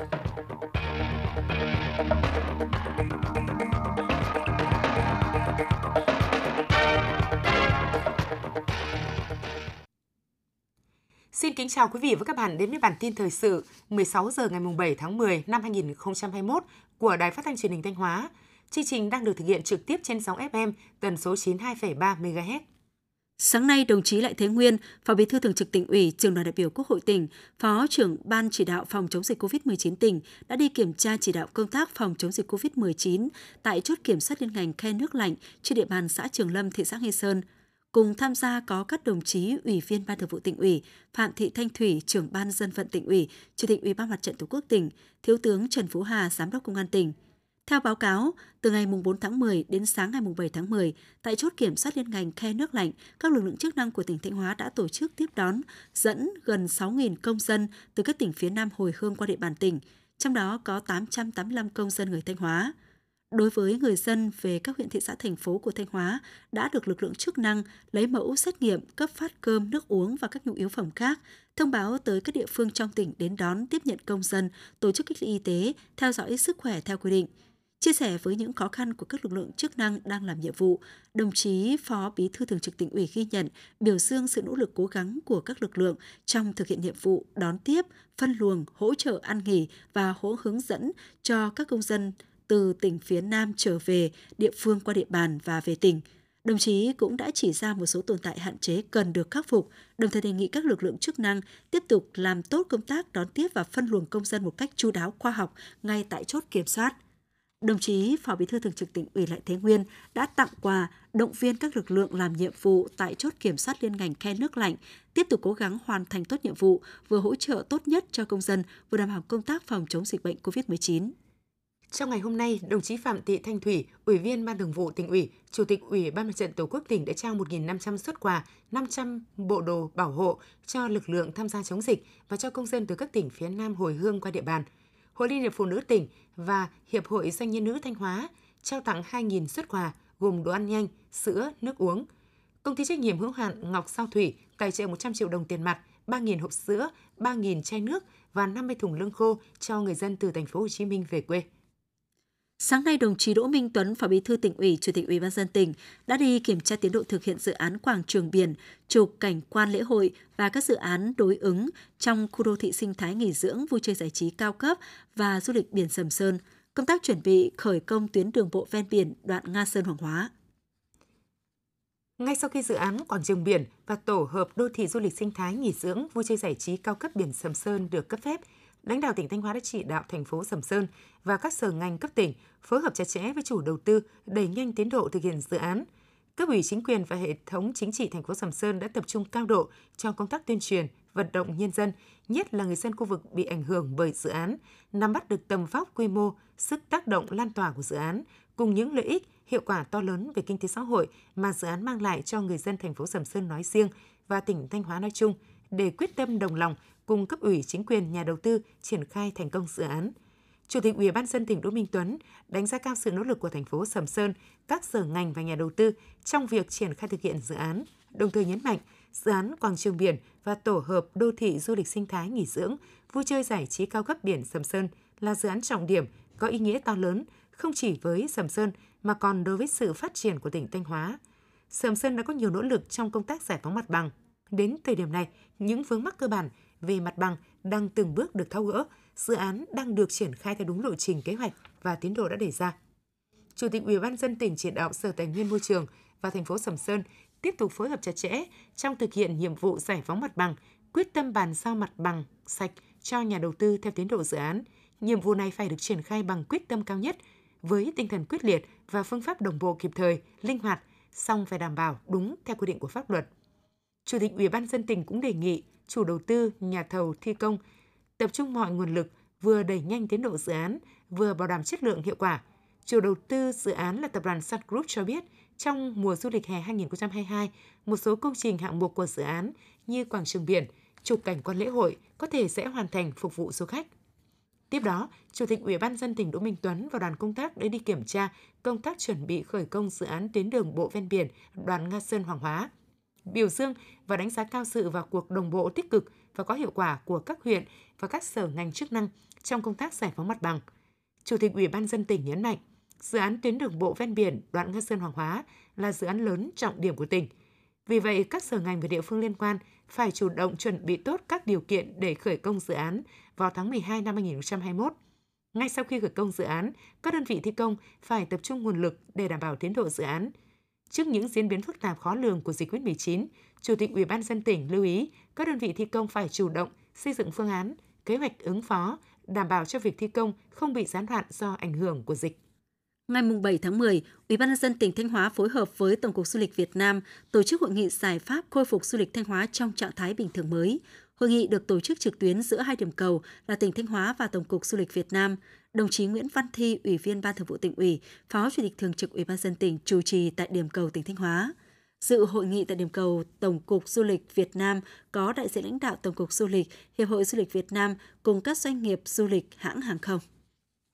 Xin kính chào quý vị và các bạn đến với bản tin thời sự 16 giờ ngày 7 tháng 10 năm 2021 của Đài Phát thanh Truyền hình Thanh Hóa. Chương trình đang được thực hiện trực tiếp trên sóng FM tần số 92,3 MHz. Sáng nay, đồng chí Lại Thế Nguyên, Phó Bí thư Thường trực tỉnh ủy, trường đoàn đại biểu Quốc hội tỉnh, Phó trưởng Ban chỉ đạo phòng chống dịch COVID-19 tỉnh đã đi kiểm tra chỉ đạo công tác phòng chống dịch COVID-19 tại chốt kiểm soát liên ngành khe nước lạnh trên địa bàn xã Trường Lâm, thị xã Nghi Sơn. Cùng tham gia có các đồng chí Ủy viên Ban Thường vụ tỉnh ủy, Phạm Thị Thanh Thủy, trưởng Ban dân vận tỉnh ủy, Chủ tịch Ủy ban Mặt trận Tổ quốc tỉnh, Thiếu tướng Trần Phú Hà, Giám đốc Công an tỉnh. Theo báo cáo, từ ngày 4 tháng 10 đến sáng ngày 7 tháng 10, tại chốt kiểm soát liên ngành khe nước lạnh, các lực lượng chức năng của tỉnh Thanh Hóa đã tổ chức tiếp đón, dẫn gần 6.000 công dân từ các tỉnh phía Nam hồi hương qua địa bàn tỉnh, trong đó có 885 công dân người Thanh Hóa. Đối với người dân về các huyện thị xã thành phố của Thanh Hóa đã được lực lượng chức năng lấy mẫu xét nghiệm, cấp phát cơm, nước uống và các nhu yếu phẩm khác, thông báo tới các địa phương trong tỉnh đến đón tiếp nhận công dân, tổ chức cách ly y tế, theo dõi sức khỏe theo quy định. Chia sẻ với những khó khăn của các lực lượng chức năng đang làm nhiệm vụ, đồng chí Phó Bí thư Thường trực tỉnh ủy ghi nhận, biểu dương sự nỗ lực cố gắng của các lực lượng trong thực hiện nhiệm vụ đón tiếp, phân luồng, hỗ trợ ăn nghỉ và hỗ hướng dẫn cho các công dân từ tỉnh phía Nam trở về địa phương qua địa bàn và về tỉnh. Đồng chí cũng đã chỉ ra một số tồn tại hạn chế cần được khắc phục, đồng thời đề nghị các lực lượng chức năng tiếp tục làm tốt công tác đón tiếp và phân luồng công dân một cách chú đáo khoa học ngay tại chốt kiểm soát. Đồng chí Phó Bí thư Thường trực tỉnh ủy Lại Thế Nguyên đã tặng quà động viên các lực lượng làm nhiệm vụ tại chốt kiểm soát liên ngành khe nước lạnh, tiếp tục cố gắng hoàn thành tốt nhiệm vụ, vừa hỗ trợ tốt nhất cho công dân, vừa đảm bảo công tác phòng chống dịch bệnh COVID-19. Trong ngày hôm nay, đồng chí Phạm Thị Thanh Thủy, Ủy viên Ban Thường vụ tỉnh ủy, Chủ tịch Ủy ban Mặt trận Tổ quốc tỉnh đã trao 1.500 xuất quà, 500 bộ đồ bảo hộ cho lực lượng tham gia chống dịch và cho công dân từ các tỉnh phía Nam hồi hương qua địa bàn. Hội Liên hiệp Phụ nữ tỉnh và Hiệp hội Doanh nhân nữ Thanh Hóa trao tặng 2.000 xuất quà gồm đồ ăn nhanh, sữa, nước uống. Công ty trách nhiệm hữu hạn Ngọc Sao Thủy tài trợ 100 triệu đồng tiền mặt, 3.000 hộp sữa, 3.000 chai nước và 50 thùng lương khô cho người dân từ thành phố Hồ Chí Minh về quê. Sáng nay, đồng chí Đỗ Minh Tuấn, Phó Bí thư tỉnh ủy, Chủ tịch Ủy ban dân tỉnh đã đi kiểm tra tiến độ thực hiện dự án quảng trường biển, trục cảnh quan lễ hội và các dự án đối ứng trong khu đô thị sinh thái nghỉ dưỡng, vui chơi giải trí cao cấp và du lịch biển Sầm Sơn. Công tác chuẩn bị khởi công tuyến đường bộ ven biển đoạn Nga Sơn Hoàng Hóa. Ngay sau khi dự án quảng trường biển và tổ hợp đô thị du lịch sinh thái nghỉ dưỡng vui chơi giải trí cao cấp biển Sầm Sơn được cấp phép, lãnh đạo tỉnh Thanh Hóa đã chỉ đạo thành phố Sầm Sơn và các sở ngành cấp tỉnh phối hợp chặt chẽ với chủ đầu tư đẩy nhanh tiến độ thực hiện dự án. Cấp ủy chính quyền và hệ thống chính trị thành phố Sầm Sơn đã tập trung cao độ trong công tác tuyên truyền, vận động nhân dân, nhất là người dân khu vực bị ảnh hưởng bởi dự án, nắm bắt được tầm vóc quy mô, sức tác động lan tỏa của dự án cùng những lợi ích, hiệu quả to lớn về kinh tế xã hội mà dự án mang lại cho người dân thành phố Sầm Sơn nói riêng và tỉnh Thanh Hóa nói chung để quyết tâm đồng lòng cùng cấp ủy chính quyền nhà đầu tư triển khai thành công dự án. Chủ tịch Ủy ban dân tỉnh Đỗ Minh Tuấn đánh giá cao sự nỗ lực của thành phố Sầm Sơn, các sở ngành và nhà đầu tư trong việc triển khai thực hiện dự án, đồng thời nhấn mạnh dự án quảng trường biển và tổ hợp đô thị du lịch sinh thái nghỉ dưỡng, vui chơi giải trí cao cấp biển Sầm Sơn là dự án trọng điểm có ý nghĩa to lớn không chỉ với Sầm Sơn mà còn đối với sự phát triển của tỉnh Thanh Hóa. Sầm Sơn đã có nhiều nỗ lực trong công tác giải phóng mặt bằng. Đến thời điểm này, những vướng mắc cơ bản về mặt bằng đang từng bước được tháo gỡ, dự án đang được triển khai theo đúng lộ trình kế hoạch và tiến độ đã đề ra. Chủ tịch Ủy ban dân tỉnh chỉ đạo Sở Tài nguyên Môi trường và thành phố Sầm Sơn tiếp tục phối hợp chặt chẽ trong thực hiện nhiệm vụ giải phóng mặt bằng, quyết tâm bàn giao mặt bằng sạch cho nhà đầu tư theo tiến độ dự án. Nhiệm vụ này phải được triển khai bằng quyết tâm cao nhất với tinh thần quyết liệt và phương pháp đồng bộ kịp thời, linh hoạt, song phải đảm bảo đúng theo quy định của pháp luật. Chủ tịch Ủy ban dân tỉnh cũng đề nghị chủ đầu tư, nhà thầu thi công tập trung mọi nguồn lực vừa đẩy nhanh tiến độ dự án, vừa bảo đảm chất lượng hiệu quả. Chủ đầu tư dự án là tập đoàn Sun Group cho biết, trong mùa du lịch hè 2022, một số công trình hạng mục của dự án như quảng trường biển, trục cảnh quan lễ hội có thể sẽ hoàn thành phục vụ du khách. Tiếp đó, Chủ tịch Ủy ban dân tỉnh Đỗ Minh Tuấn và đoàn công tác đã đi kiểm tra công tác chuẩn bị khởi công dự án tuyến đường bộ ven biển đoạn Nga Sơn Hoàng Hóa biểu dương và đánh giá cao sự vào cuộc đồng bộ tích cực và có hiệu quả của các huyện và các sở ngành chức năng trong công tác giải phóng mặt bằng. Chủ tịch Ủy ban dân tỉnh nhấn mạnh, dự án tuyến đường bộ ven biển đoạn Nga Sơn Hoàng Hóa là dự án lớn trọng điểm của tỉnh. Vì vậy, các sở ngành và địa phương liên quan phải chủ động chuẩn bị tốt các điều kiện để khởi công dự án vào tháng 12 năm 2021. Ngay sau khi khởi công dự án, các đơn vị thi công phải tập trung nguồn lực để đảm bảo tiến độ dự án. Trước những diễn biến phức tạp khó lường của dịch COVID-19, Chủ tịch Ủy ban dân tỉnh lưu ý các đơn vị thi công phải chủ động xây dựng phương án, kế hoạch ứng phó, đảm bảo cho việc thi công không bị gián đoạn do ảnh hưởng của dịch. Ngày 7 tháng 10, Ủy ban nhân dân tỉnh Thanh Hóa phối hợp với Tổng cục Du lịch Việt Nam tổ chức hội nghị giải pháp khôi phục du lịch Thanh Hóa trong trạng thái bình thường mới. Hội nghị được tổ chức trực tuyến giữa hai điểm cầu là tỉnh Thanh Hóa và Tổng cục Du lịch Việt Nam. Đồng chí Nguyễn Văn Thi, Ủy viên Ban Thường vụ tỉnh ủy, Phó Chủ tịch Thường trực Ủy ban dân tỉnh chủ trì tại điểm cầu tỉnh Thanh Hóa. Dự hội nghị tại điểm cầu Tổng cục Du lịch Việt Nam có đại diện lãnh đạo Tổng cục Du lịch, Hiệp hội Du lịch Việt Nam cùng các doanh nghiệp du lịch hãng hàng không.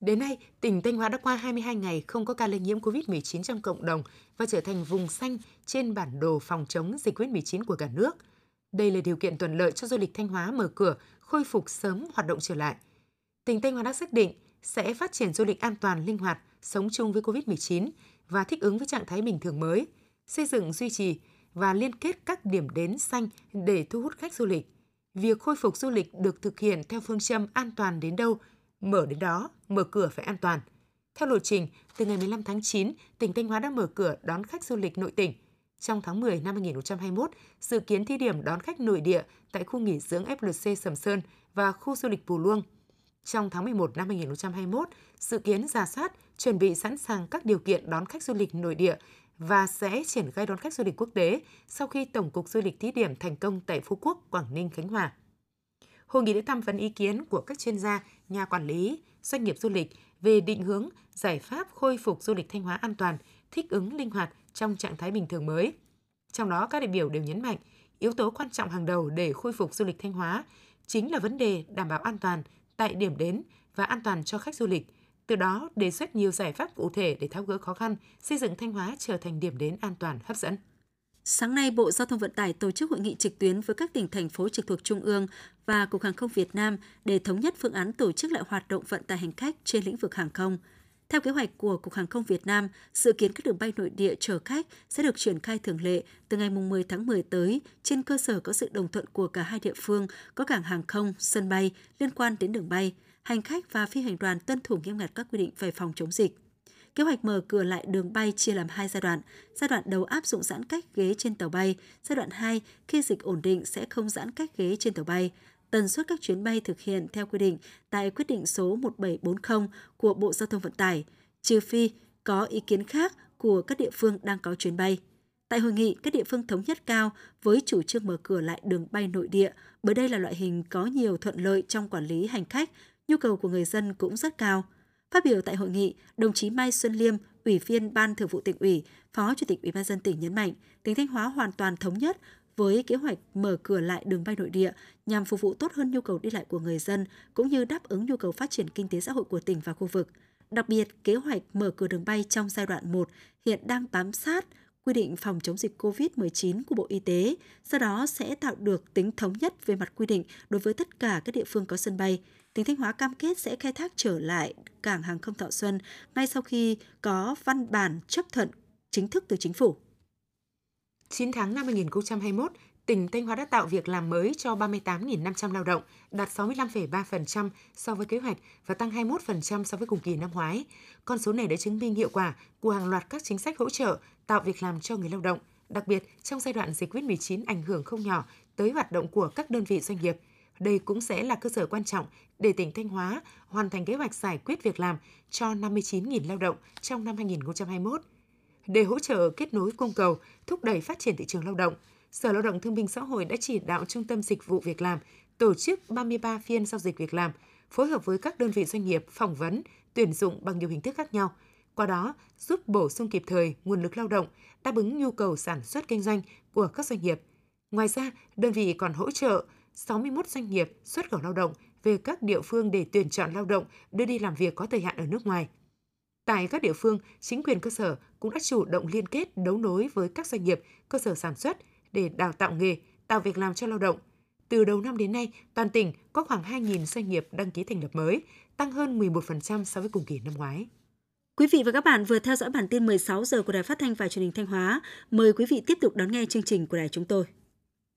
Đến nay, tỉnh Thanh Hóa đã qua 22 ngày không có ca lây nhiễm COVID-19 trong cộng đồng và trở thành vùng xanh trên bản đồ phòng chống dịch COVID-19 của cả nước. Đây là điều kiện thuận lợi cho du lịch Thanh Hóa mở cửa, khôi phục sớm hoạt động trở lại. Tỉnh Thanh Hóa đã xác định sẽ phát triển du lịch an toàn, linh hoạt, sống chung với COVID-19 và thích ứng với trạng thái bình thường mới, xây dựng, duy trì và liên kết các điểm đến xanh để thu hút khách du lịch. Việc khôi phục du lịch được thực hiện theo phương châm an toàn đến đâu, mở đến đó, mở cửa phải an toàn. Theo lộ trình, từ ngày 15 tháng 9, tỉnh Thanh Hóa đã mở cửa đón khách du lịch nội tỉnh. Trong tháng 10 năm 2021, dự kiến thí điểm đón khách nội địa tại khu nghỉ dưỡng FLC Sầm Sơn và khu du lịch Pù Luông. Trong tháng 11 năm 2021, dự kiến giả soát, chuẩn bị sẵn sàng các điều kiện đón khách du lịch nội địa và sẽ triển khai đón khách du lịch quốc tế sau khi Tổng cục Du lịch thí điểm thành công tại Phú Quốc, Quảng Ninh, Khánh Hòa. Hội nghị đã tham vấn ý kiến của các chuyên gia, nhà quản lý, doanh nghiệp du lịch về định hướng, giải pháp khôi phục du lịch Thanh Hóa an toàn, thích ứng linh hoạt trong trạng thái bình thường mới. Trong đó, các đại biểu đều nhấn mạnh, yếu tố quan trọng hàng đầu để khôi phục du lịch Thanh Hóa chính là vấn đề đảm bảo an toàn tại điểm đến và an toàn cho khách du lịch. Từ đó, đề xuất nhiều giải pháp cụ thể để tháo gỡ khó khăn, xây dựng Thanh Hóa trở thành điểm đến an toàn hấp dẫn. Sáng nay, Bộ Giao thông Vận tải tổ chức hội nghị trực tuyến với các tỉnh thành phố trực thuộc Trung ương và Cục Hàng không Việt Nam để thống nhất phương án tổ chức lại hoạt động vận tải hành khách trên lĩnh vực hàng không. Theo kế hoạch của Cục Hàng không Việt Nam, dự kiến các đường bay nội địa chở khách sẽ được triển khai thường lệ từ ngày 10 tháng 10 tới trên cơ sở có sự đồng thuận của cả hai địa phương có cảng hàng không, sân bay liên quan đến đường bay. Hành khách và phi hành đoàn tuân thủ nghiêm ngặt các quy định về phòng chống dịch. Kế hoạch mở cửa lại đường bay chia làm hai giai đoạn. Giai đoạn đầu áp dụng giãn cách ghế trên tàu bay. Giai đoạn 2, khi dịch ổn định sẽ không giãn cách ghế trên tàu bay. Tần suất các chuyến bay thực hiện theo quy định tại quyết định số 1740 của Bộ Giao thông Vận tải, trừ phi có ý kiến khác của các địa phương đang có chuyến bay. Tại hội nghị, các địa phương thống nhất cao với chủ trương mở cửa lại đường bay nội địa, bởi đây là loại hình có nhiều thuận lợi trong quản lý hành khách, nhu cầu của người dân cũng rất cao – Phát biểu tại hội nghị, đồng chí Mai Xuân Liêm, Ủy viên Ban Thường vụ tỉnh ủy, Phó Chủ tịch Ủy ban dân tỉnh nhấn mạnh, tỉnh Thanh Hóa hoàn toàn thống nhất với kế hoạch mở cửa lại đường bay nội địa nhằm phục vụ tốt hơn nhu cầu đi lại của người dân cũng như đáp ứng nhu cầu phát triển kinh tế xã hội của tỉnh và khu vực. Đặc biệt, kế hoạch mở cửa đường bay trong giai đoạn 1 hiện đang bám sát quy định phòng chống dịch COVID-19 của Bộ Y tế, do đó sẽ tạo được tính thống nhất về mặt quy định đối với tất cả các địa phương có sân bay, tỉnh Thanh Hóa cam kết sẽ khai thác trở lại cảng hàng không Thọ Xuân ngay sau khi có văn bản chấp thuận chính thức từ chính phủ. 9 tháng năm 2021, tỉnh Thanh Hóa đã tạo việc làm mới cho 38.500 lao động, đạt 65,3% so với kế hoạch và tăng 21% so với cùng kỳ năm ngoái. Con số này đã chứng minh hiệu quả của hàng loạt các chính sách hỗ trợ tạo việc làm cho người lao động, đặc biệt trong giai đoạn dịch COVID-19 ảnh hưởng không nhỏ tới hoạt động của các đơn vị doanh nghiệp – đây cũng sẽ là cơ sở quan trọng để tỉnh Thanh Hóa hoàn thành kế hoạch giải quyết việc làm cho 59.000 lao động trong năm 2021. Để hỗ trợ kết nối cung cầu, thúc đẩy phát triển thị trường lao động, Sở Lao động Thương binh Xã hội đã chỉ đạo Trung tâm Dịch vụ Việc làm tổ chức 33 phiên giao dịch việc làm, phối hợp với các đơn vị doanh nghiệp phỏng vấn, tuyển dụng bằng nhiều hình thức khác nhau. Qua đó, giúp bổ sung kịp thời nguồn lực lao động, đáp ứng nhu cầu sản xuất kinh doanh của các doanh nghiệp. Ngoài ra, đơn vị còn hỗ trợ 61 doanh nghiệp xuất khẩu lao động về các địa phương để tuyển chọn lao động đưa đi làm việc có thời hạn ở nước ngoài. Tại các địa phương, chính quyền cơ sở cũng đã chủ động liên kết đấu nối với các doanh nghiệp, cơ sở sản xuất để đào tạo nghề, tạo việc làm cho lao động. từ đầu năm đến nay, toàn tỉnh có khoảng 2.000 doanh nghiệp đăng ký thành lập mới, tăng hơn 11% so với cùng kỳ năm ngoái. Quý vị và các bạn vừa theo dõi bản tin 16 giờ của Đài Phát thanh và Truyền hình Thanh Hóa. Mời quý vị tiếp tục đón nghe chương trình của đài chúng tôi.